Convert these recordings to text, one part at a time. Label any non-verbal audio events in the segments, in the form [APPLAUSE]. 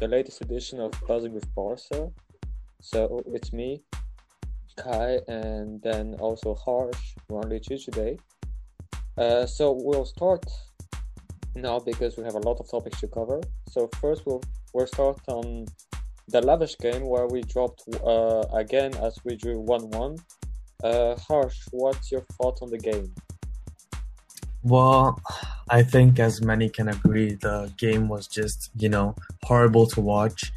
the latest edition of Buzzing with Barca. So it's me, Kai, and then also Harsh, only two today. Uh, so we'll start now because we have a lot of topics to cover. So first we'll we'll start on the Alaves game where we dropped uh, again as we drew one one. Uh, Harsh, what's your thought on the game? Well, I think as many can agree, the game was just, you know, horrible to watch.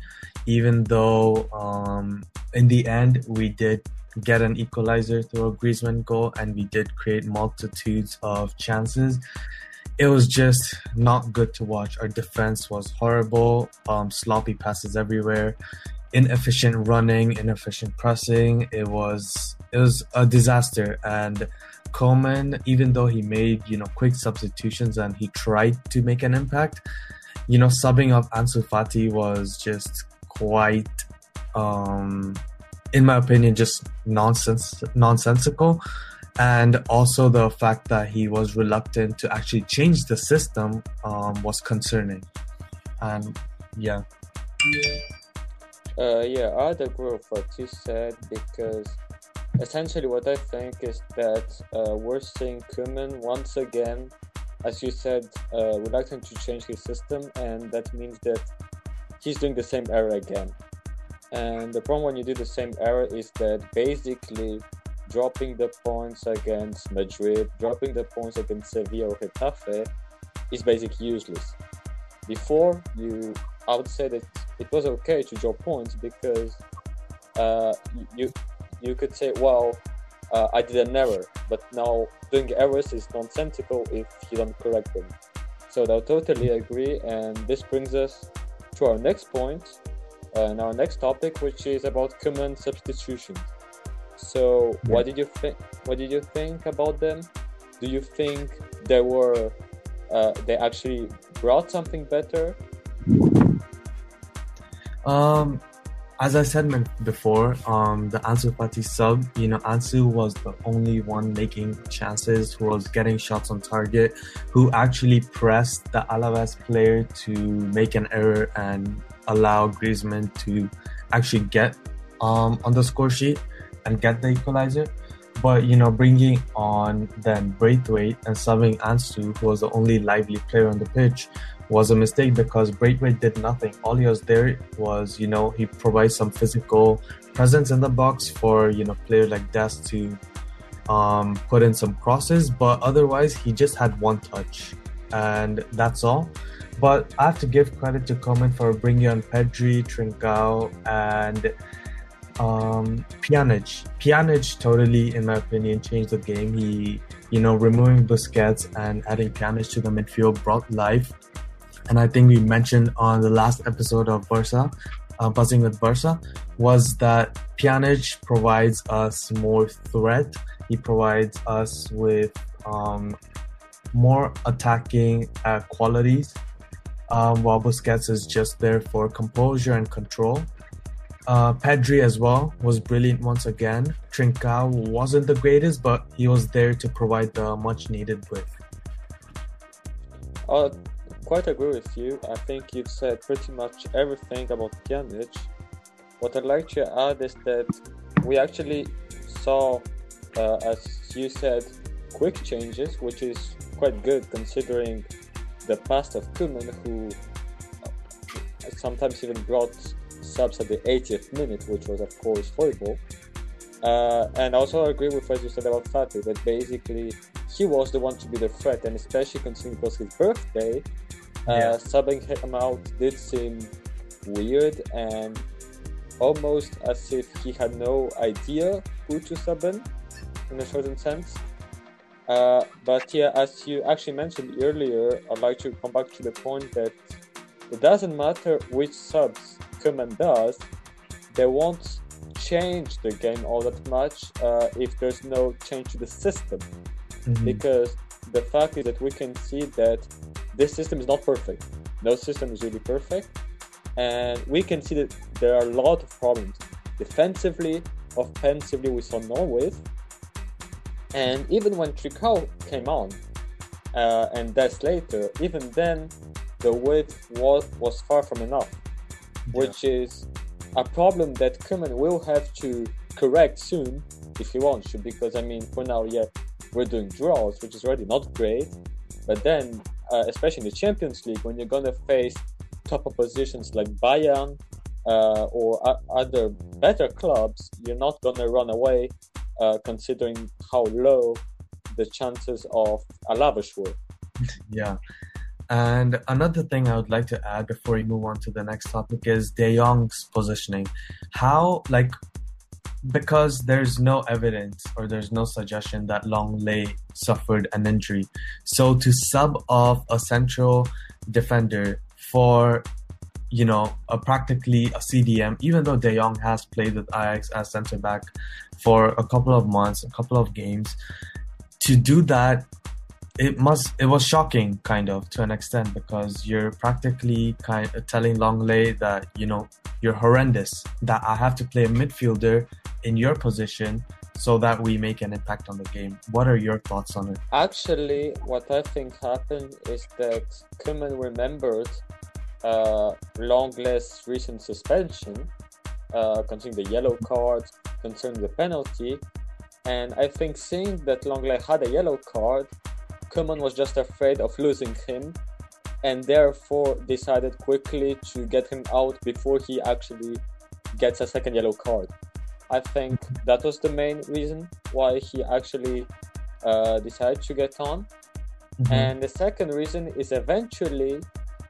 Even though um, in the end we did get an equalizer through a Griezmann goal and we did create multitudes of chances, it was just not good to watch. Our defense was horrible, um, sloppy passes everywhere, inefficient running, inefficient pressing. It was it was a disaster and Koeman, even though he made you know quick substitutions and he tried to make an impact, you know subbing of Ansu Fati was just quite, um, in my opinion, just nonsense nonsensical, and also the fact that he was reluctant to actually change the system um, was concerning, and yeah. Uh, yeah, I'd agree with what you said because essentially what I think is that uh, we're seeing Koeman once again, as you said, uh, reluctant to change his system, and that means that he's doing the same error again. And the problem when you do the same error is that basically dropping the points against Madrid, dropping the points against Sevilla or Getafe is basically useless. Before you, I would say that it was okay to drop points because uh, you you could say, well, uh, I did an error, but now doing errors is nonsensical if you don't correct them. So I totally agree, and this brings us to our next point and our next topic, which is about Koeman substitutions. So, yeah. what did you think? What did you think about them? Do you think they were uh, they actually brought something better? Um, as I said before, um, the Ansu Fati sub, you know, Ansu was the only one making chances, who was getting shots on target, who actually pressed the Alaves player to make an error and allow Griezmann to actually get um, on the score sheet and get the equalizer. But you know, bringing on then Braithwaite and subbing Ansu, who was the only lively player on the pitch, was a mistake because Braithwaite did nothing. All he was there was, you know, he provides some physical presence in the box for, you know, players like Dest to um, put in some crosses, but otherwise he just had one touch, and that's all. But I have to give credit to Koeman for bringing on Pedri, Trincao, and um, Pjanic. Pjanic totally, in my opinion, changed the game. He, you know, removing Busquets and adding Pjanic to the midfield brought life and I think we mentioned on the last episode of Barca, uh, Buzzing with Barca, was that Pjanic provides us more threat. He provides us with um, more attacking uh, qualities, um, while Busquets is just there for composure and control. Uh, Pedri as well was brilliant once again. Trincao wasn't the greatest, but he was there to provide the much needed width. I quite agree with you. I think you've said pretty much everything about Pjanic. What I'd like to add is that we actually saw, uh, as you said, quick changes, which is quite good considering the past of Koeman, who uh, sometimes even brought subs at the 80th minute, which was, of course, horrible. Uh, and also I agree with what you said about Fati, that basically he was the one to be the threat, and especially considering it was his birthday, uh, yeah. subbing him out did seem weird and almost as if he had no idea who to sub in, in a certain sense. Uh, but yeah, as you actually mentioned earlier, I'd like to come back to the point that it doesn't matter which subs Koeman does, they won't change the game all that much uh, if there's no change to the system. Mm-hmm. Because the fact is that we can see that this system is not perfect. No system is really perfect. And we can see that there are a lot of problems. Defensively, offensively, we saw no with. And even when Trincao came on, uh, and that's later, even then, the width was, was far from enough, [LAUGHS] which is a problem that Koeman will have to correct soon if he wants to. Because I mean, for now, yeah, we're doing draws, which is already not great. But then, uh, especially in the Champions League, when you're gonna face top oppositions like Bayern uh, or uh, other better clubs, you're not gonna run away, uh, considering how low the chances of Alaves were. yeah. And another thing I would like to add before we move on to the next topic is De Jong's positioning. How, like, because there's no evidence or there's no suggestion that Lenglet suffered an injury. So to sub off a central defender for you know, a practically a CDM, even though De Jong has played with Ajax as centre back for a couple of months, a couple of games, to do that it must it was shocking kind of to an extent because you're practically kind of telling Lenglet that you know you're horrendous that I have to play a midfielder in your position so that we make an impact on the game. What are your thoughts on it? Actually, what I think happened is that Koeman remembered uh, Lenglet's recent suspension, uh, concerning the yellow card, concerning the penalty, and I think seeing that Lenglet had a yellow card, Koeman was just afraid of losing him and therefore decided quickly to get him out before he actually gets a second yellow card. I think that was the main reason why he actually uh, decided to get on. Mm-hmm. And the second reason is eventually,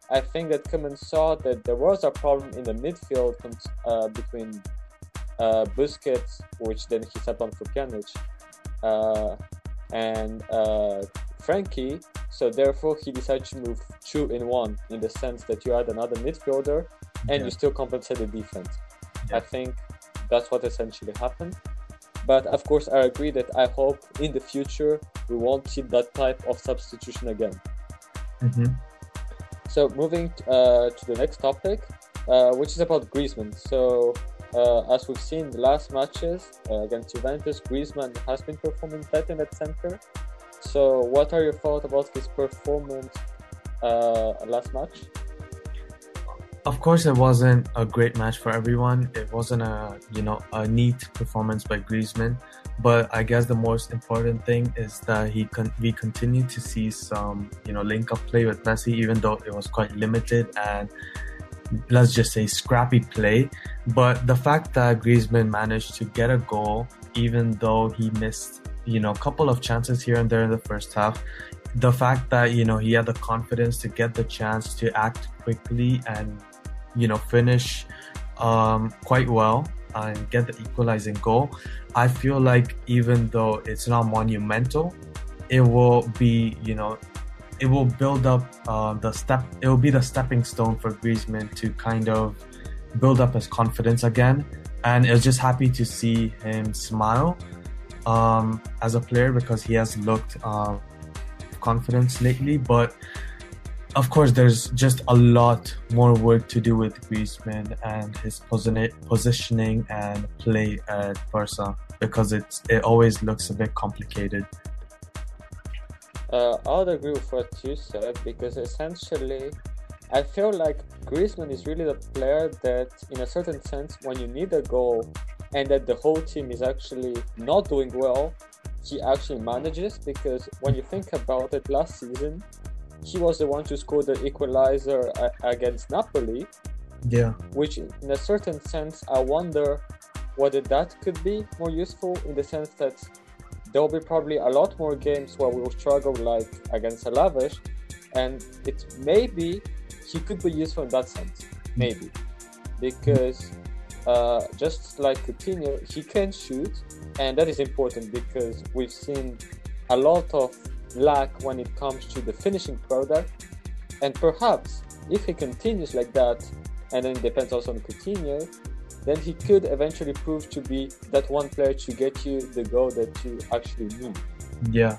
I think that Koeman saw that there was a problem in the midfield uh, between uh, Busquets, which then he sat on for Pjanic, uh, and uh, Frenkie. So therefore, he decided to move two in one in the sense that you add another midfielder and yeah. you still compensate the defense. Yeah. I think that's what essentially happened. But of course, I agree that I hope in the future we won't see that type of substitution again. Mm-hmm. So moving uh, to the next topic, uh, which is about Griezmann. So uh, as we've seen in the last matches uh, against Juventus, Griezmann has been performing better in that center. So, what are your thoughts about his performance uh, last match? Of course, it wasn't a great match for everyone. It wasn't a you know a neat performance by Griezmann, but I guess the most important thing is that he con- we continue to see some you know link up play with Messi, even though it was quite limited and let's just say scrappy play. But the fact that Griezmann managed to get a goal, even though he missed you know, a couple of chances here and there in the first half. The fact that, you know, he had the confidence to get the chance to act quickly and, you know, finish um, quite well and get the equalizing goal. I feel like even though it's not monumental, it will be, you know, it will build up uh, the step. It will be the stepping stone for Griezmann to kind of build up his confidence again. And it's just happy to see him smile um, as a player because he has looked uh, confidence lately. But of course, there's just a lot more work to do with Griezmann and his positioning and play at Barca because it it always looks a bit complicated. Uh, I would agree with what you said because essentially, I feel like Griezmann is really the player that, in a certain sense, when you need a goal and that the whole team is actually not doing well, he actually manages because when you think about it, last season he was the one to score the equalizer against Napoli. Yeah. Which, in a certain sense, I wonder whether that could be more useful in the sense that there will be probably a lot more games where we will struggle, like against Alaves, and it maybe he could be useful in that sense, maybe, because uh, just like Coutinho, he can shoot, and that is important because we've seen a lot of lack when it comes to the finishing product. And perhaps if he continues like that, and then depends also on Coutinho, then he could eventually prove to be that one player to get you the goal that you actually need. Yeah,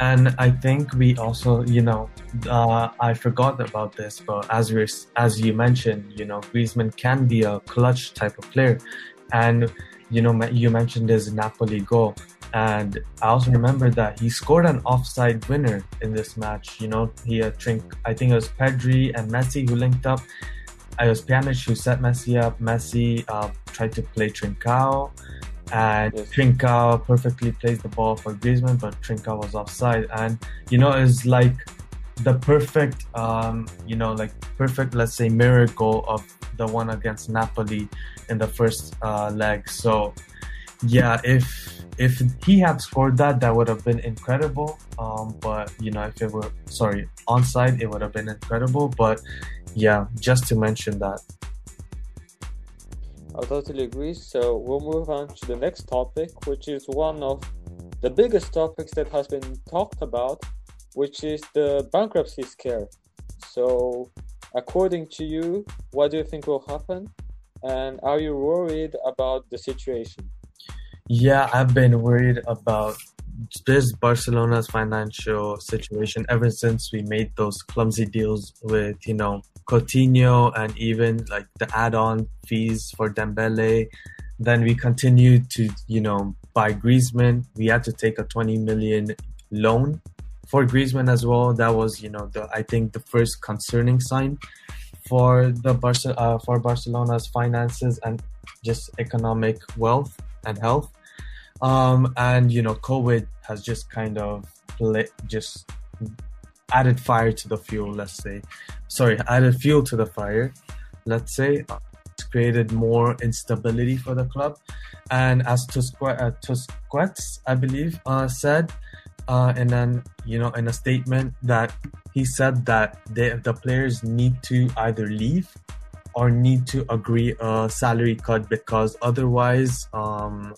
and I think we also, you know, uh, I forgot about this, but as we as you mentioned, you know, Griezmann can be a clutch type of player, and you know, you mentioned his Napoli goal. And I also remember that he scored an offside winner in this match. You know, he had Trink, I think it was Pedri and Messi who linked up. It was Pjanic who set Messi up. Messi uh, tried to play Trincao, and yes. Trincao perfectly plays the ball for Griezmann, but Trincao was offside. And you know, it's like the perfect, um, you know, like perfect, let's say, miracle of the one against Napoli in the first uh, leg. So, yeah, if if he had scored that, that would have been incredible. Um, but you know, if it were sorry onside, it would have been incredible. But yeah, just to mention that. I totally agree. So we'll move on to the next topic, which is one of the biggest topics that has been talked about, which is the bankruptcy scare. So, according to you, what do you think will happen? And are you worried about the situation? Yeah, I've been worried about this Barcelona's financial situation ever since we made those clumsy deals with, you know, Coutinho and even like the add-on fees for Dembele. Then we continued to, you know, buy Griezmann. We had to take a 20 million loan for Griezmann as well. That was, you know, the I think the first concerning sign for the Barca, uh, for Barcelona's finances and just economic wealth and health. Um, and you know, COVID has just kind of lit, just added fire to the fuel. Let's say, sorry, added fuel to the fire. Let's say, it's created more instability for the club. And as Tusquets, uh, I believe, uh, said, uh, and then you know in a statement that he said that they, the players need to either leave or need to agree a salary cut because otherwise um,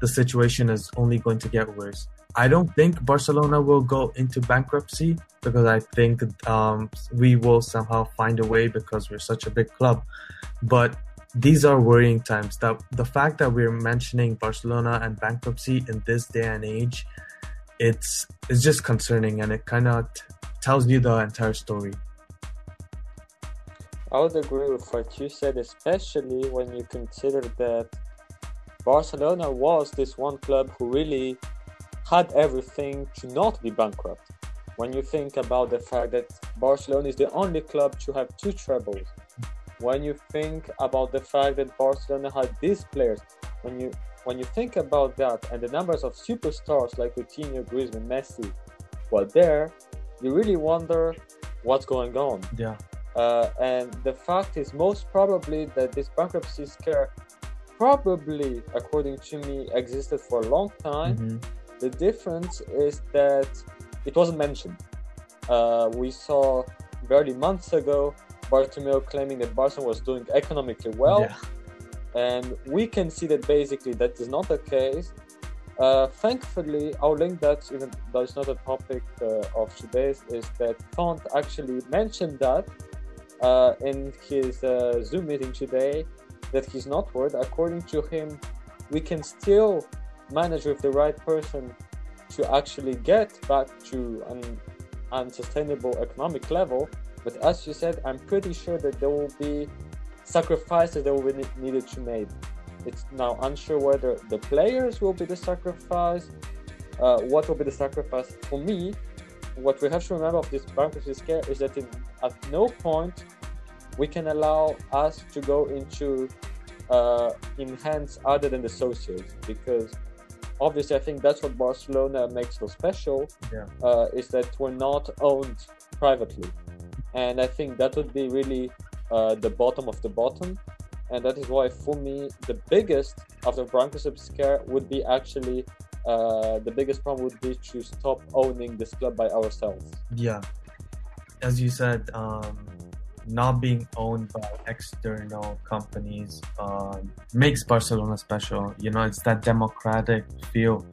the situation is only going to get worse. I don't think Barcelona will go into bankruptcy because I think um, we will somehow find a way because we're such a big club. But these are worrying times. That the fact that we're mentioning Barcelona and bankruptcy in this day and age it's it's just concerning and it kind of t- tells you the entire story. I would agree with what you said, especially when you consider that Barcelona was this one club who really had everything to not be bankrupt. When you think about the fact that Barcelona is the only club to have two trebles, when you think about the fact that Barcelona had these players, when you when you think about that and the numbers of superstars like Coutinho, Griezmann, Messi, well, there, you really wonder what's going on. Yeah. Uh, and the fact is, most probably, that this bankruptcy scare probably, according to me, existed for a long time. Mm-hmm. The difference is that it wasn't mentioned. Uh, we saw barely months ago Bartomeu claiming that Barcelona was doing economically well. Yeah and we can see that basically that is not the case. Uh, thankfully, I'll link that, even though it's not a topic uh, of today's, is that Font actually mentioned that uh, in his uh, Zoom meeting today, that he's not worried. According to him, we can still manage with the right person to actually get back to an unsustainable economic level. But as you said, I'm pretty sure that there will be sacrifices that will be needed to make. It's now unsure whether the players will be the sacrifice. Uh, what will be the sacrifice for me? What we have to remember of this bankruptcy scare is that at no point we can allow us to go into uh, in hands other than the socios because obviously I think that's what Barcelona makes so special yeah. uh, is that we're not owned privately and I think that would be really uh, the bottom of the bottom. And that is why, for me, the biggest of the Broncos scare would be actually uh, the biggest problem would be to stop owning this club by ourselves. Yeah, as you said, um, not being owned by external companies um, makes Barcelona special. You know, it's that democratic feel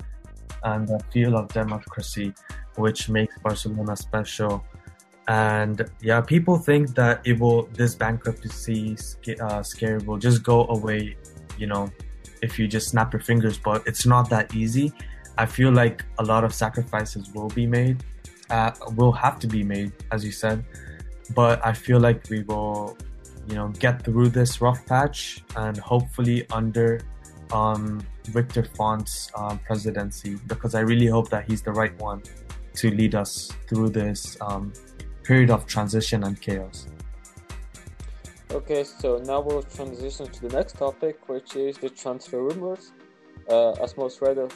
and the feel of democracy which makes Barcelona special. And yeah people think that it will this bankruptcy uh, scare will just go away you know if you just snap your fingers but it's not that easy. I feel like a lot of sacrifices will be made uh, will have to be made as you said but i feel like we will you know get through this rough patch and hopefully under um Victor Font's um, presidency because I really hope that he's the right one to lead us through this um, period of transition and chaos. Okay, so now we'll transition to the next topic, which is the transfer rumors. Uh, as most read of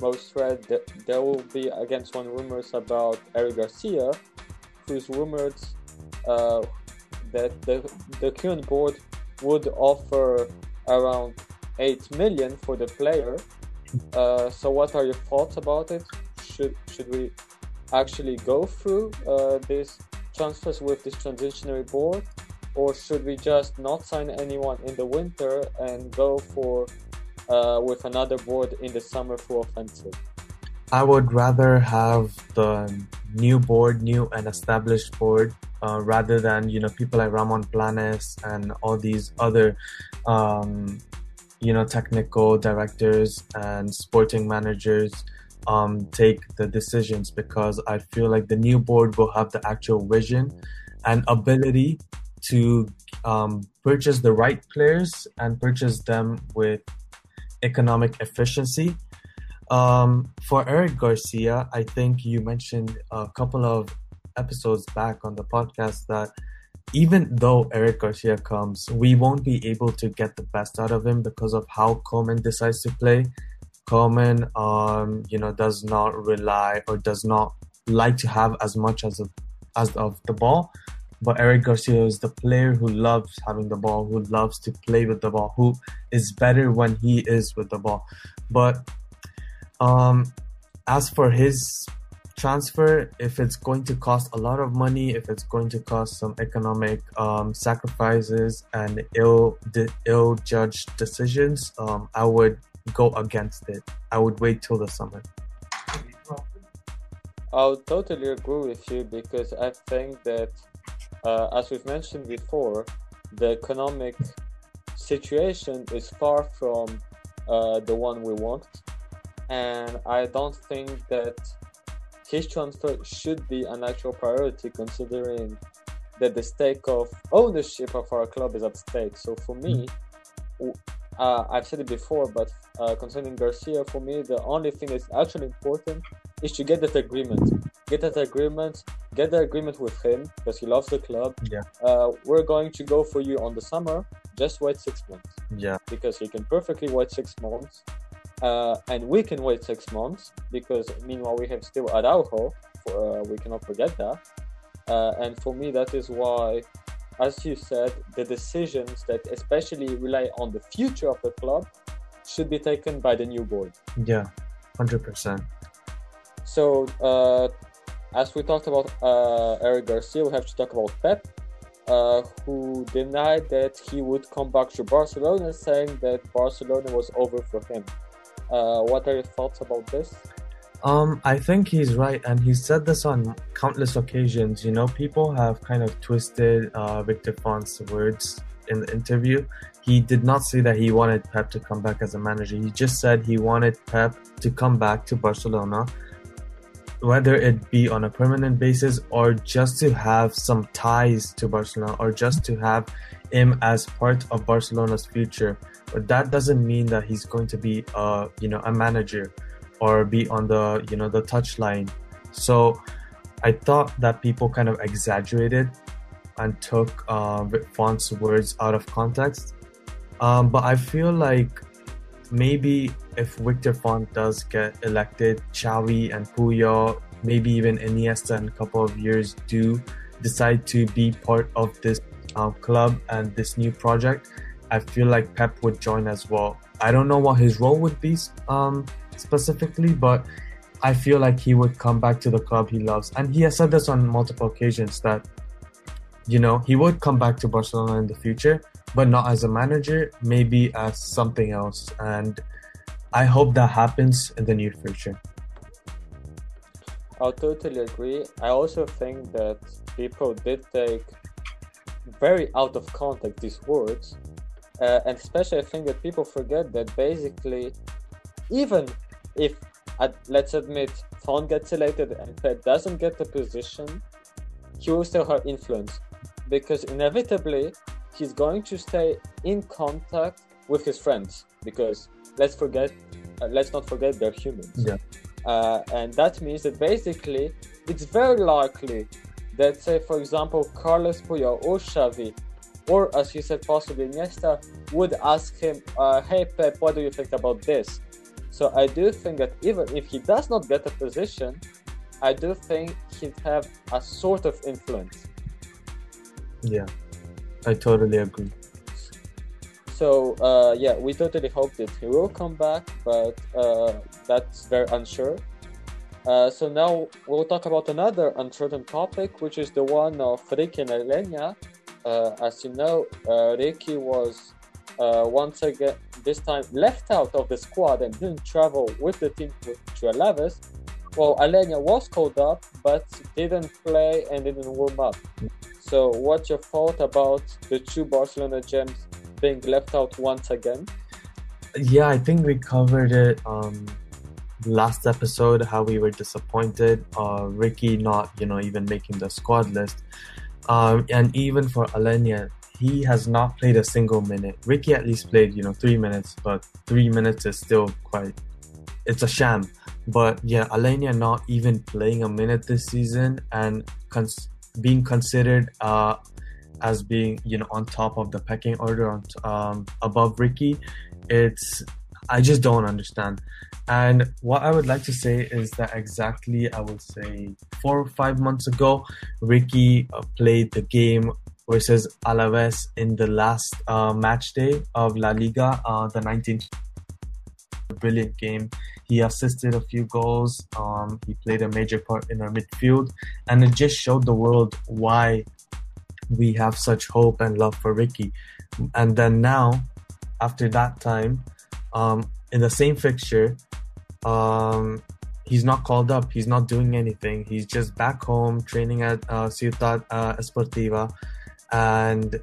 most read, there will be against one rumors about Eric Garcia, who's rumored that the the current board would offer around eight million for the player. [LAUGHS] Uh, so, what are your thoughts about it? Should should we actually go through uh, these transfers with this transitionary board, or should we just not sign anyone in the winter and go for uh, with another board in the summer for offensive? I would rather have the new board, new and established board, uh, rather than you know people like Ramon Planes and all these other, um, you know, technical directors and sporting managers um, take the decisions because I feel like the new board will have the actual vision and ability to um, purchase the right players and purchase them with economic efficiency. Um, for Eric Garcia, I think you mentioned a couple of episodes back on the podcast that even though Eric Garcia comes, we won't be able to get the best out of him because of how Koeman decides to play. Koeman, um, you know, does not rely or does not like to have as much as a, as of the ball. But Eric Garcia is the player who loves having the ball, who loves to play with the ball, who is better when he is with the ball. But um, as for his transfer, if it's going to cost a lot of money, if it's going to cost some economic um, sacrifices and ill ill judged decisions, um, I would go against it. I would wait till the summer. I'll totally agree with you because I think that, uh, as we've mentioned before, the economic situation is far from uh, the one we want, and I don't think that his transfer should be an actual priority considering that the stake of ownership of our club is at stake. So for me, uh, I've said it before, but uh, concerning Garcia, for me, the only thing that's actually important is to get that agreement. Get that agreement, get the agreement with him because he loves the club. Yeah. Uh, we're going to go for you on the summer. Just wait six months. Yeah. Because he can perfectly wait six months. Uh, and we can wait six months because meanwhile we have still Araujo. For, uh, we cannot forget that. Uh, and for me, that is why as you said, the decisions that especially rely on the future of the club should be taken by the new board. Yeah, 100%. So, uh, as we talked about uh, Eric Garcia, we have to talk about Pep, uh, who denied that he would come back to Barcelona, saying that Barcelona was over for him. Uh, what are your thoughts about this? Um, I think he's right, and he said this on countless occasions. You know, people have kind of twisted uh, Victor Font's words in the interview. He did not say that he wanted Pep to come back as a manager. He just said he wanted Pep to come back to Barcelona, whether it be on a permanent basis or just to have some ties to Barcelona or just to have him as part of Barcelona's future. But that doesn't mean that he's going to be, uh, you know, a manager or be on the you know the touchline. So I thought that people kind of exaggerated and took uh, Font's words out of context. Um, but I feel like maybe if Victor Font does get elected, Xavi and Puyol, maybe even Iniesta in a couple of years do decide to be part of this uh, club and this new project, I feel like Pep would join as well. I don't know what his role would be um, specifically, but I feel like he would come back to the club he loves. And he has said this on multiple occasions that, you know, he would come back to Barcelona in the future, but not as a manager, maybe as something else. And I hope that happens in the near future. I'll totally agree. I also think that people did take very out of context these words. Uh, and especially I think that people forget that basically, even if uh, let's admit Font gets elected and Pep doesn't get the position, he will still have influence because inevitably he's going to stay in contact with his friends because let's forget, uh, let's not forget they're humans. Yeah. Uh, and that means that basically it's very likely that, say, for example, carlos Puyol or Xavi, or as you said, possibly Iniesta, would ask him, uh, "Hey Pep, what do you think about this?" So I do think that even if he does not get a position, I do think he'd have a sort of influence. Yeah, I totally agree. So uh, yeah, we totally hope that he will come back, but uh, that's very unsure. Uh, so now we'll talk about another uncertain topic, which is the one of Riqui. Uh, as you know, uh, Riqui was uh, once again this time left out of the squad and didn't travel with the team to, Alaves. Well, Aleñá was called up, but didn't play and didn't warm up. So, what's your thought about the two Barcelona gems being left out once again? Yeah, I think we covered it um, last episode how we were disappointed. Uh, Riqui not, you know, even making the squad list, um, and even for Aleñá, he has not played a single minute. Riqui at least played, you know, three minutes, but three minutes is still quite. It's a sham. But yeah, Aleñá not even playing a minute this season and cons- being considered uh, as being, you know, on top of the pecking order, on um, above Riqui. It's I just don't understand. And what I would like to say is that exactly, I would say, four or five months ago, Riqui uh, played the game versus Alaves in the last uh, match day of La Liga, uh, the 19th. Brilliant game. He assisted a few goals. Um, he played a major part in our midfield, and it just showed the world why we have such hope and love for Riqui. And then now, after that time, um, in the same fixture, um, he's not called up. He's not doing anything. He's just back home training at uh, Ciutat uh, Esportiva, and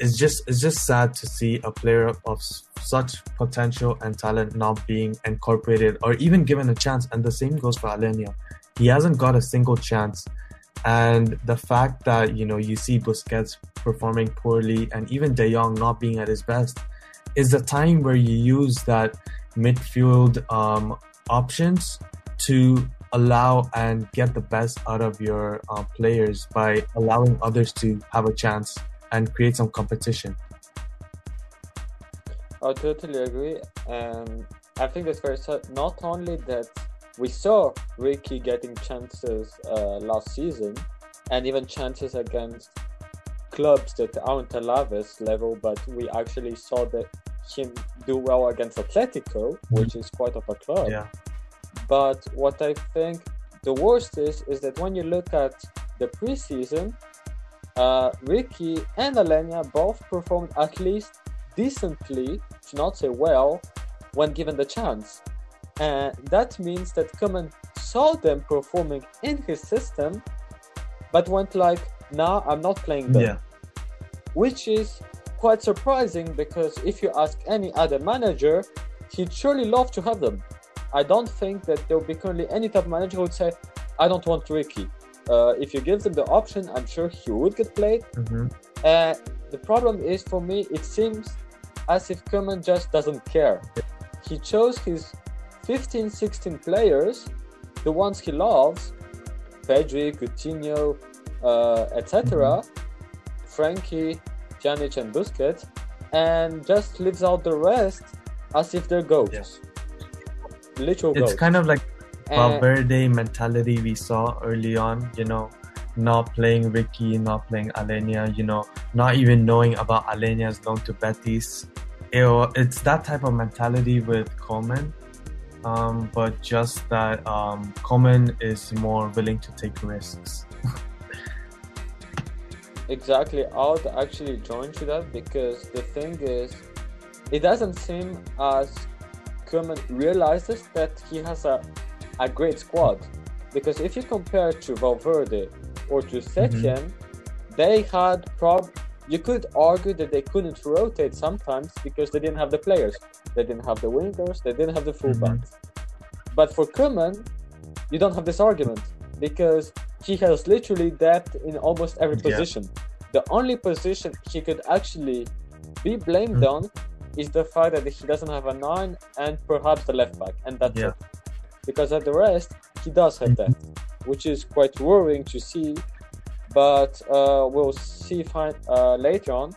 it's just it's just sad to see a player of such potential and talent not being incorporated or even given a chance. And the same goes for Aleñá. He hasn't got a single chance. And the fact that you know you see Busquets performing poorly and even De Jong not being at his best is the time where you use that midfield um, options to allow and get the best out of your uh, players by allowing others to have a chance and create some competition. I totally agree, and I think it's very. Not only that we saw Riqui getting chances uh, last season, and even chances against clubs that aren't Alaves level, but we actually saw that him do well against Atletico, which is quite of a club. Yeah. But what I think the worst is is that when you look at the preseason, uh, Riqui and Aleñá both performed at least decently, to not say well, when given the chance. And that means that Koeman saw them performing in his system, but went like, nah, I'm not playing them. Yeah. Which is quite surprising because if you ask any other manager, he'd surely love to have them. I don't think that there will be currently any top manager who would say, I don't want Riqui. Uh, if you give them the option, I'm sure he would get played. Mm-hmm. Uh, the problem is for me, it seems as if Koeman just doesn't care. He chose his 15, 16 players, the ones he loves, Pedri, Coutinho, uh, etc., Frenkie, Pjanic, and Busquets, and just leaves out the rest as if they're ghosts. Literal It's ghosts. kind of like And- Valverde mentality we saw early on, you know, not playing Riqui, not playing Aleñá, you know, not even knowing about Aleña's loan to Betis. It, it's that type of mentality with Koeman, um, but just that um, Koeman is more willing to take risks. [LAUGHS] Exactly, I would actually join to that because the thing is, it doesn't seem as Koeman realizes that he has a, a great squad. Because if you compare to Valverde or to mm-hmm. Setien, they had prob. You could argue that they couldn't rotate sometimes because they didn't have the players, they didn't have the wingers, they didn't have the fullbacks. Mm-hmm. But for Koeman, you don't have this argument because he has literally depth in almost every Yeah. position. The only position he could actually be blamed Mm. on is the fact that he doesn't have a nine and perhaps the left back, and that's Yeah. it. Because at the rest, he does have that, which is quite worrying to see. But uh, we'll see fine, uh, later on.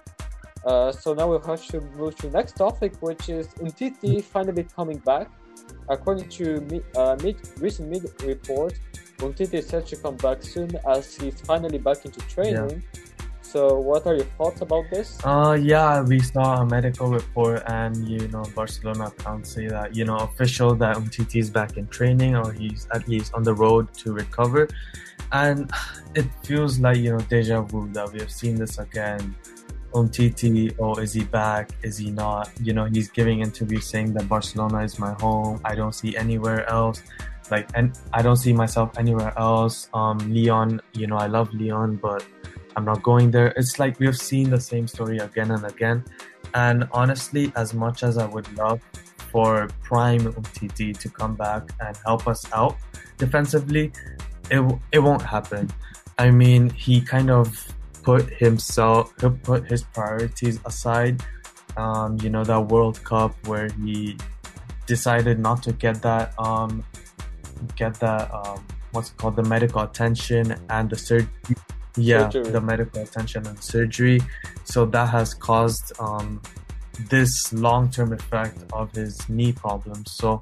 Uh, so now we'll have to move to the next topic, which is Umtiti finally coming back. According to me, uh, mid, recent mid report, Umtiti is set to come back soon as he's finally back into training. Yeah. So, what are your thoughts about this? Uh, yeah, we saw a medical report, and you know, Barcelona can't say that you know official that Umtiti is back in training or he's at least on the road to recover, and it feels like you know deja vu that we have seen this again. Umtiti, oh, is he back? Is he not? You know, he's giving interviews saying that Barcelona is my home. I don't see anywhere else. Like, and I don't see myself anywhere else. Um, Lyon, you know, I love Lyon, but I'm not going there. It's like we've seen the same story again and again. And honestly, as much as I would love for Prime Umtiti to come back and help us out defensively, it it won't happen. I mean, he kind of put himself, he put his priorities aside. Um, you know, that World Cup where he decided not to get that um, get that um, what's called the medical attention and the surgery yeah Surgery. the medical attention and surgery. So that has caused um, this long-term effect of his knee problems. So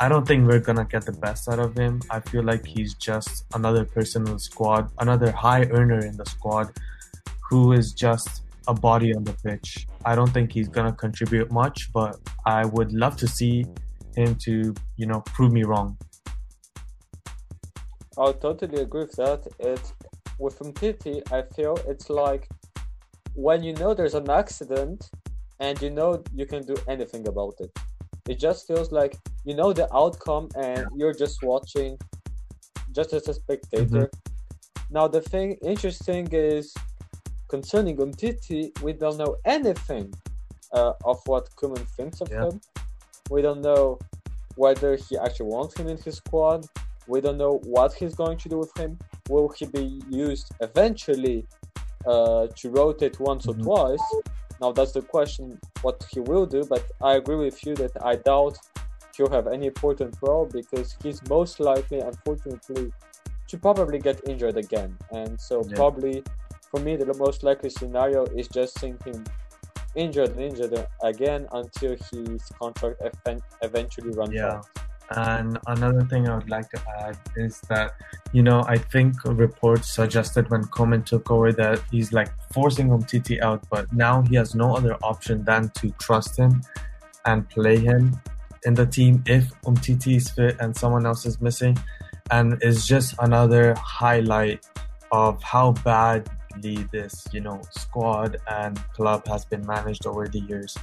i don't think we're gonna get the best out of him. I feel like he's just another person in the squad another high earner in the squad who is just a body on the pitch. I don't think he's gonna contribute much but i would love to see him to you know prove me wrong I totally agree with that. It with Umtiti, I feel it's like when you know there's an accident and you know you can do anything about it. It just feels like you know the outcome and you're just watching, just as a spectator. Now the thing interesting is concerning Umtiti, we don't know anything uh, of what Koeman thinks of Yeah. him. We don't know whether he actually wants him in his squad. We don't know what he's going to do with him. Will he be used eventually uh, to rotate once or twice? Now that's the question what he will do, but I agree with you that I doubt he'll have any important role because he's most likely, unfortunately, to probably get injured again. And so Yeah. probably for me the most likely scenario is just seeing him injured and injured again until his contract eventually runs Yeah. out. And another thing I would like to add is that, you know, I think reports suggested when Koeman took over that he's like forcing Umtiti out, but now he has no other option than to trust him and play him in the team if Umtiti is fit and someone else is missing. And it's just another highlight of how badly this, you know, squad and club has been managed over the years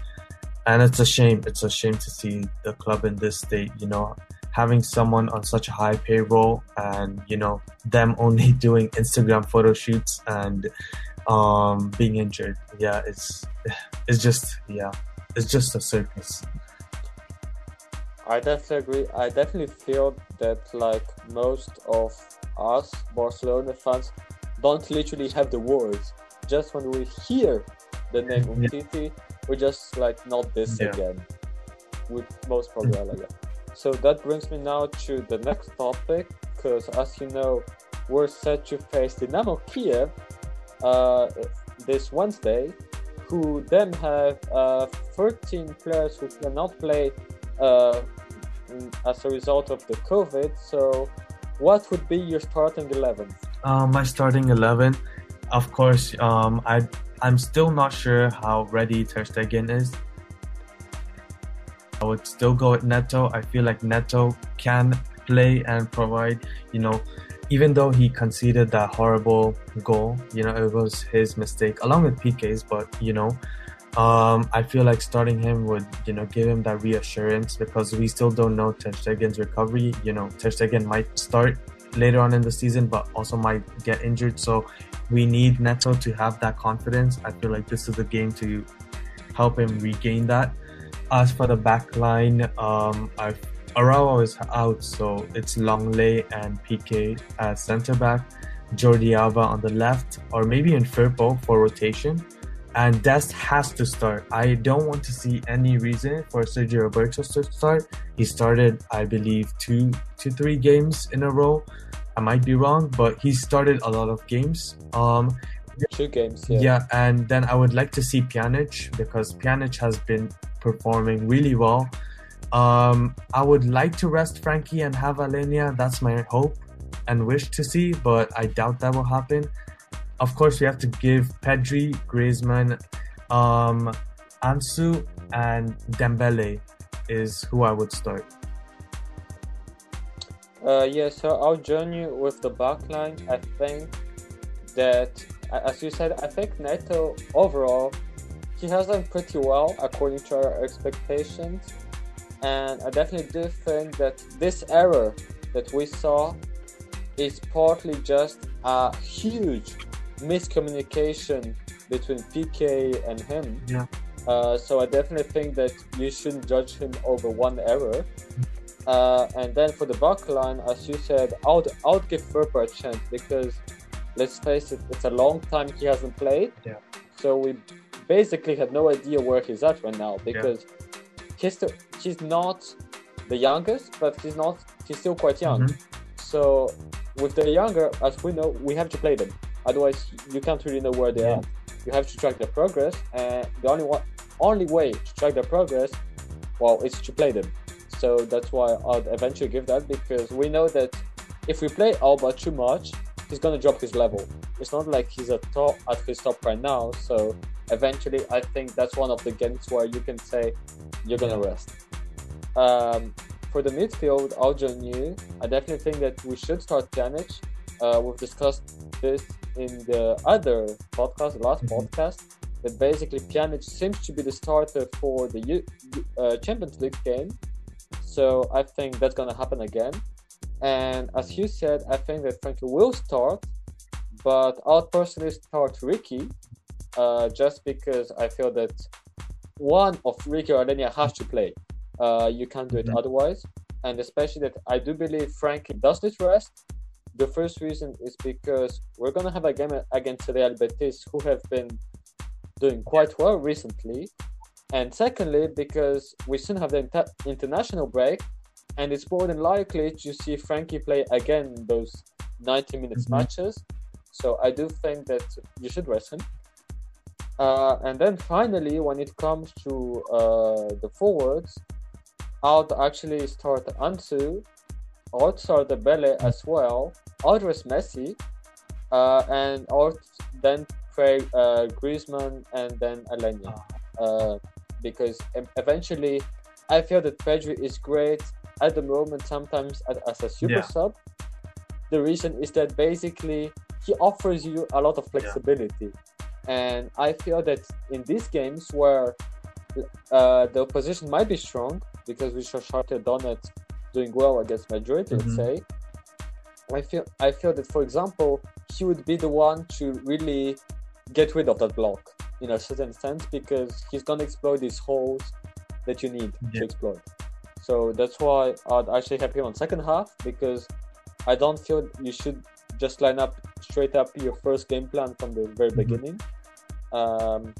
and it's a shame. It's a shame to see the club in this state. You know, having someone on such a high payroll, and you know them [LAUGHS] only doing Instagram photo shoots and um, being injured. Yeah, it's [SIGHS] it's just yeah, it's just a circus. I definitely agree. I definitely feel that like most of us Barcelona fans don't literally have the words. Just when we hear the name Yeah. Umtiti, we just like not this Yeah. again. With most probably are like that. So that brings me now to the next topic, because as you know, we're set to face Dynamo Kiev uh, this Wednesday, who then have uh, 13 players who cannot play uh, as a result of the COVID. So, what would be your starting 11? Uh, my starting eleven, of course. Um, I I'm still not sure how ready Ter Stegen is. I would still go with Neto. I feel like Neto can play and provide. You know, even though he conceded that horrible goal, you know, it was his mistake along with Piqué's. But you know, um, I feel like starting him would you know give him that reassurance because we still don't know Ter Stegen's recovery. You know, Ter Stegen might start later on in the season, but also might get injured. So we need Neto to have that confidence. I feel like this is a game to help him regain that. As for the back line, um, Araujo is out, so it's Lenglet and Piqué as centre back, Jordi Alba on the left, or maybe in Firpo for rotation, and Dest has to start. I don't want to see any reason for Sergio Roberto to start. He started, I believe, two to three games in a row. I might be wrong, but he started a lot of games. Um, two games, yeah. Yeah, and then I would like to see Pjanic because Pjanic has been performing really well. Um, I would like to rest Frenkie and have Aleñá. That's my hope and wish to see, but I doubt that will happen. Of course, we have to give Pedri, Griezmann, um, Ansu, and Dembele is who I would start. Uh, yeah, so I'll join you with the backline. I think that, as you said, I think Neto overall he has done pretty well according to our expectations, and I definitely do think that this error that we saw is partly just a huge miscommunication between Piqué and him. Yeah. Uh, so I definitely think that you shouldn't judge him over one error. Uh, and then for the back line, as you said, I would, I would give Firpo a chance because let's face it, it's a long time he hasn't played. Yeah. So we basically had no idea where he's at right now because yeah. he's, still, he's not the youngest, but he's not he's still quite young. Mm-hmm. So with the younger, as we know, we have to play them. Otherwise, you can't really know where they yeah. are. You have to track their progress, and the only one, only way to track their progress, well, is to play them. So that's why I'd eventually give that because we know that if we play Alba too much, he's gonna drop his level. It's not like he's at top at his top right now. So eventually, I think that's one of the games where you can say you're gonna rest. Um, for the midfield, I'll join you. I definitely think that we should start Pjanic. Uh, we've discussed this in the other podcast, the last mm-hmm. podcast, that basically Pjanic seems to be the starter for the U- uh, Champions League game. So I think that's going to happen again. And as you said, I think that Frenkie will start, but I'll personally start Riqui uh, just because I feel that one of Riqui or Aleñá has to play. Uh, you can't do it mm-hmm. otherwise. And especially that I do believe Frenkie does need rest. The first reason is because we're going to have a game against Real Betis, who have been doing quite well recently. And secondly, because we soon have the inter- international break, and it's more than likely to see Frenkie play again those 90 minutes mm-hmm. matches. So I do think that you should rest him. Uh, and then finally, when it comes to uh, the forwards, I'd actually start Ansu, I'd start Dembele as well, I'd rest Messi, uh, and I'd then play uh, Griezmann and then Aleñá. Because eventually, I feel that Pedri is great at the moment, sometimes as a super yeah. sub. The reason is that basically he offers you a lot of flexibility. Yeah. And I feel that in these games where uh, the opposition might be strong because we saw Shakhtar Donetsk doing well against Madrid, mm-hmm. let's say. I feel I feel that, for example, he would be the one to really get rid of that block in a certain sense because he's gonna exploit these holes that you need yeah. to exploit. So that's why I'd actually have him on second half because I don't feel you should just line up straight up your first game plan from the very mm-hmm. beginning. Um,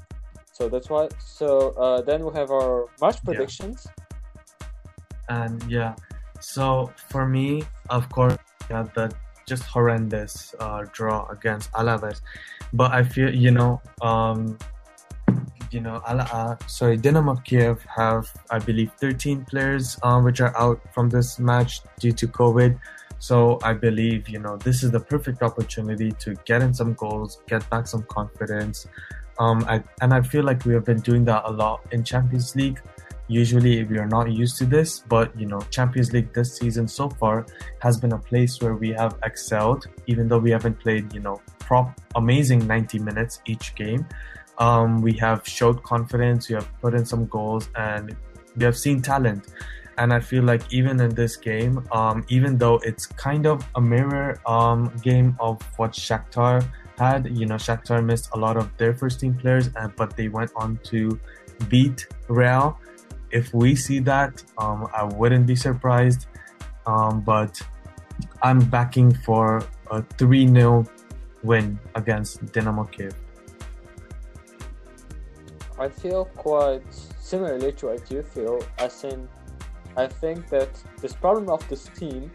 so that's why. So uh, then we have our match predictions. Yeah. And yeah, so for me, of course, yeah, the just horrendous uh, draw against Alaves, but I feel you know, um, you know, uh, sorry, Dynamo Kiev have I believe 13 players um, which are out from this match due to COVID. So I believe you know this is the perfect opportunity to get in some goals, get back some confidence, um, I, and I feel like we have been doing that a lot in Champions League. Usually we are not used to this, but you know, Champions League this season so far has been a place where we have excelled, even though we haven't played, you know, prop amazing 90 minutes each game. Um, we have showed confidence, we have put in some goals, and we have seen talent. And I feel like even in this game, um, even though it's kind of a mirror um, game of what Shakhtar had. You know, Shakhtar missed a lot of their first team players, and, but they went on to beat Real. If we see that, um, I wouldn't be surprised. Um, but I'm backing for a 3 0 win against Dynamo Kiev. I feel quite similarly to what you feel, as in, I think that this problem of this team,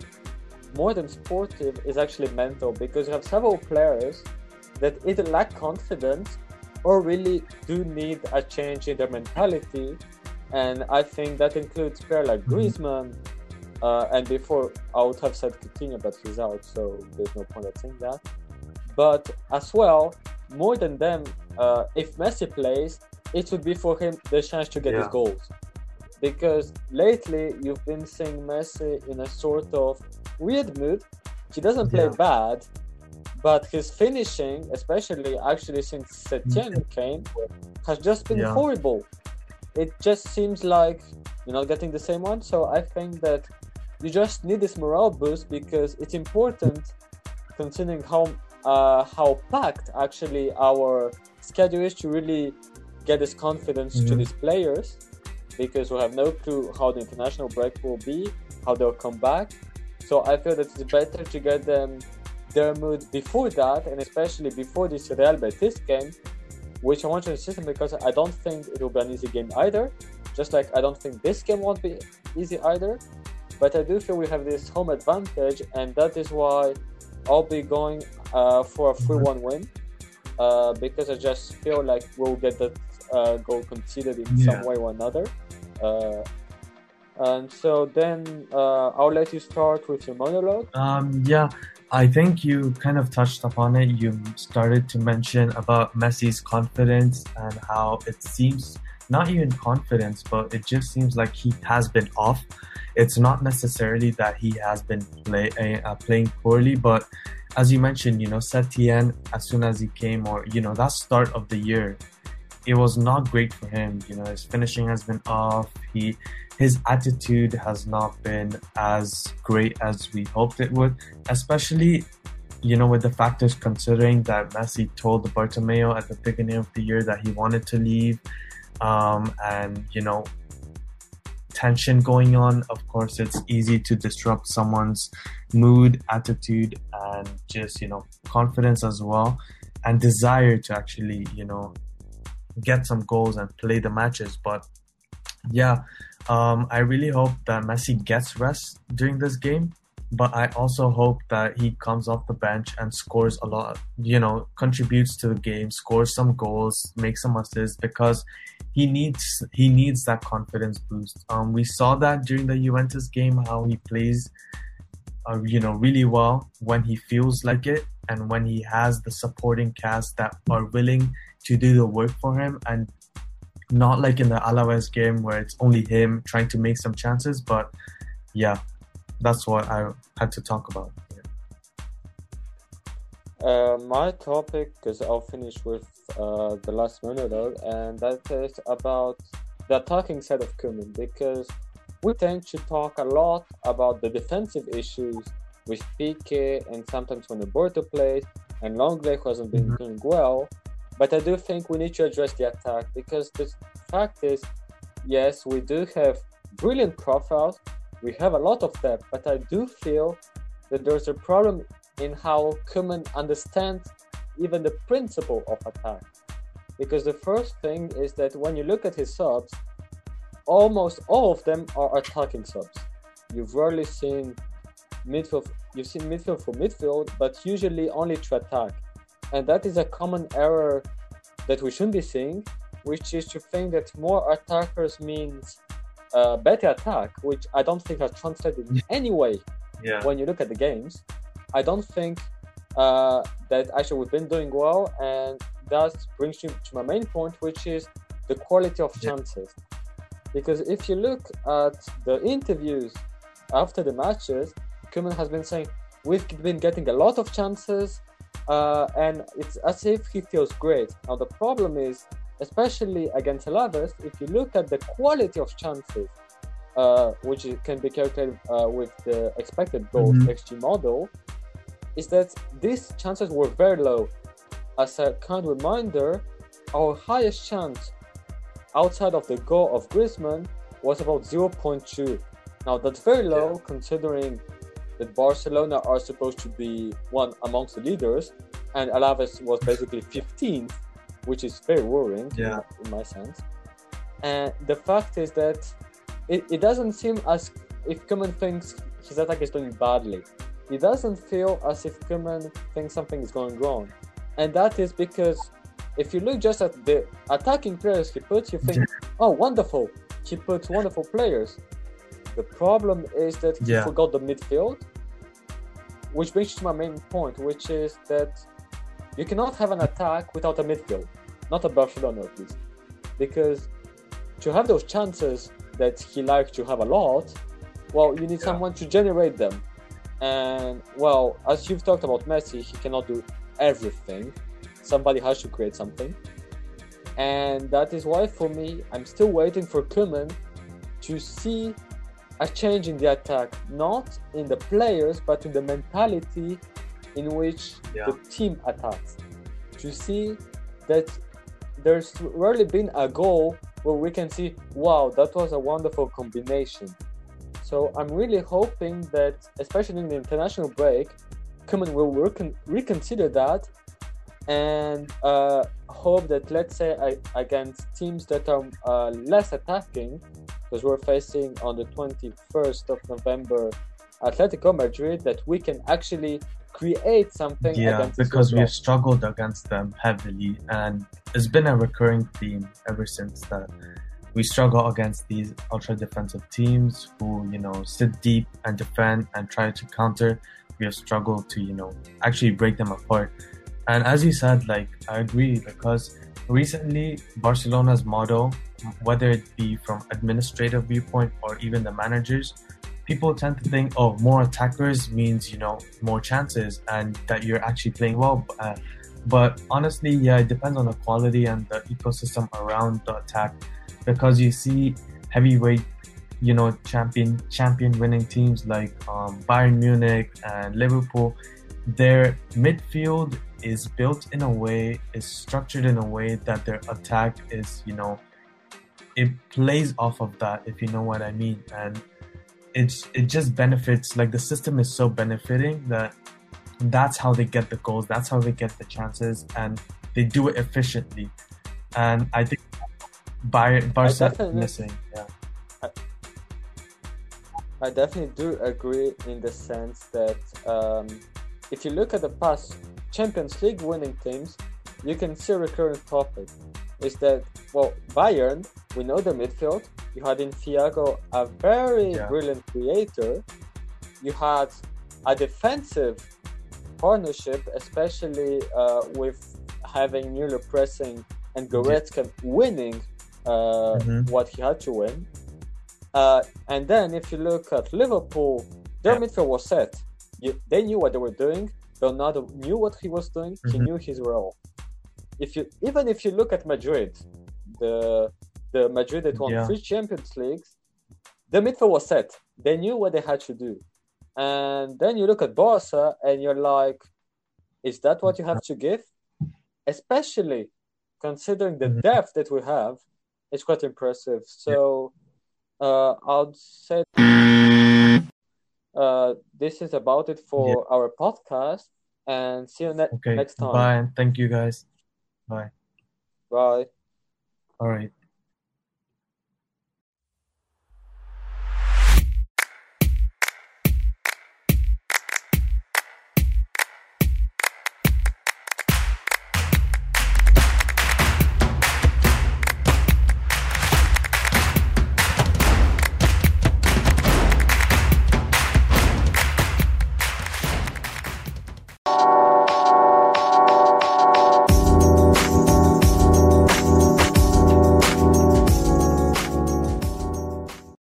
more than sportive, is actually mental because you have several players that either lack confidence or really do need a change in their mentality. And I think that includes players like mm-hmm. Griezmann, uh, and before I would have said Coutinho, but he's out, so there's no point of saying that. But as well, more than them, uh, if Messi plays, it would be for him the chance to get yeah. his goals. Because lately you've been seeing Messi in a sort of weird mood. He doesn't play yeah. bad, but his finishing, especially actually since Setien mm-hmm. came, has just been yeah. horrible. It just seems like you're not getting the same one. So I think that you just need this morale boost because it's important considering how uh, how packed actually our schedule is to really get this confidence mm-hmm. to these players because we have no clue how the international break will be, how they'll come back. So I feel that it's better to get them their mood before that, and especially before this Real Betis game, which I want to insist on because I don't think it will be an easy game either. Just like I don't think this game won't be easy either. But I do feel we have this home advantage, and that is why I'll be going uh, for a 3 1 win. Uh, because I just feel like we'll get that uh, goal conceded in yeah. some way or another. Uh, and so then uh, I'll let you start with your monologue. Um, yeah, I think you kind of touched upon it. You started to mention about Messi's confidence and how it seems not even confidence, but it just seems like he has been off. It's not necessarily that he has been play, uh, playing poorly, but as you mentioned, you know, Setien, as soon as he came, or, you know, that start of the year, it was not great for him. You know, his finishing has been off. He, his attitude has not been as great as we hoped it would, especially, you know, with the factors considering that Messi told Bartomeu at the beginning of the year that he wanted to leave. Um, and, you know, tension going on, of course, it's easy to disrupt someone's mood, attitude, and just, you know, confidence as well, and desire to actually, you know, get some goals and play the matches. But yeah, um, I really hope that Messi gets rest during this game. But I also hope that he comes off the bench and scores a lot, you know, contributes to the game, scores some goals, makes some assists because he needs he needs that confidence boost. Um, we saw that during the Juventus game how he plays, uh, you know, really well when he feels like it and when he has the supporting cast that are willing to do the work for him and not like in the Alaves game where it's only him trying to make some chances. But yeah, that's what I had to talk about. Uh, my topic, because I'll finish with uh, the last monologue, and that is about the attacking side of Koeman, because we tend to talk a lot about the defensive issues with Piqué and sometimes when Roberto plays, and Lenglet who hasn't been mm-hmm. doing well. But I do think we need to address the attack because the fact is, yes, we do have brilliant profiles, we have a lot of depth, but I do feel that there's a problem in how Koeman understands even the principle of attack. Because the first thing is that when you look at his subs, almost all of them are attacking subs. You've rarely seen midfield, you've seen midfield for midfield, but usually only to attack. And that is a common error that we shouldn't be seeing, which is to think that more attackers means uh, better attack, which I don't think has translated in [LAUGHS] any way yeah. when you look at the games. I don't think uh, that actually we've been doing well, and that brings me to my main point, which is the quality of chances. Yeah. Because if you look at the interviews after the matches, Koeman has been saying we've been getting a lot of chances, uh, and it's as if he feels great. Now the problem is, especially against Alaves, if you look at the quality of chances, uh, which can be calculated uh, with the expected goals mm-hmm. XG model, is that these chances were very low. As a kind reminder, our highest chance outside of the goal of Griezmann was about 0.2. Now that's very low yeah. considering that Barcelona are supposed to be one amongst the leaders and Alaves was basically 15th. which is very worrying Yeah. in, my sense. And the fact is that it, it doesn't seem as if Koeman thinks his attack is doing badly. It doesn't feel as if Koeman thinks something is going wrong. And that is because if you look just at the attacking players he puts, you think, [LAUGHS] oh, wonderful, he puts wonderful players. The problem is that he Yeah. forgot the midfield, which brings to my main point, which is that you cannot have an attack without a midfield, not a Barcelona at least, because to have those chances that he likes to have a lot, well, you need Yeah. someone to generate them. And well, as you've talked about Messi, he cannot do everything. Somebody has to create something. And that is why, for me, I'm still waiting for Koeman to see a change in the attack, not in the players, but in the mentality in which Yeah. the team attacks. To see that there's rarely been a goal where we can see, wow, that was a wonderful combination. So I'm really hoping that, especially in the international break, Koeman will recon- reconsider that and uh, hope that, let's say, I, against teams that are uh, less attacking, because we're facing on the 21st of November Atletico Madrid, that we can actually create something Yeah, because we have struggled against them heavily, and it's been a recurring theme ever since that we struggle against these ultra defensive teams who, you know, sit deep and defend and try to counter. We have struggled to, you know, actually break them apart. And as you said, like, I agree because recently Barcelona's motto, whether it be from administrative viewpoint or even the managers, people tend to think, oh, more attackers means you know more chances and that you're actually playing well. Uh, but honestly, yeah, it depends on the quality and the ecosystem around the attack, because you see heavyweight, you know, champion champion winning teams like um, Bayern Munich and Liverpool. Their midfield is built in a way, is structured in a way that their attack is, you know, it plays off of that, if you know what I mean, and it's it just benefits like the system is so benefiting that that's how they get the goals that's how they get the chances and they do it efficiently and i think Bar- barca is missing yeah I definitely do agree in the sense that um, if you look at the past Champions League winning teams, you can see a recurring topic. Is that, well, Bayern, we know the midfield. You had in Thiago a very Yeah. brilliant creator. You had a defensive partnership, especially uh, with having Müller pressing and Goretzka winning uh, Mhm. what he had to win. Uh, and then if you look at Liverpool, their Yeah. midfield was set. You, they knew what they were doing. Bernardo knew what he was doing. He Mhm. knew his role. If you even if you look at Madrid, the the Madrid that won Yeah. three Champions Leagues, the midfield was set. They knew what they had to do. And then you look at Barca and you're like, is that what you have to give? Especially considering the Mhm. depth that we have, it's quite impressive. So uh, I'd say uh, this is about it for our podcast, and see you ne- okay next time. bye and thank you guys bye Bye. all right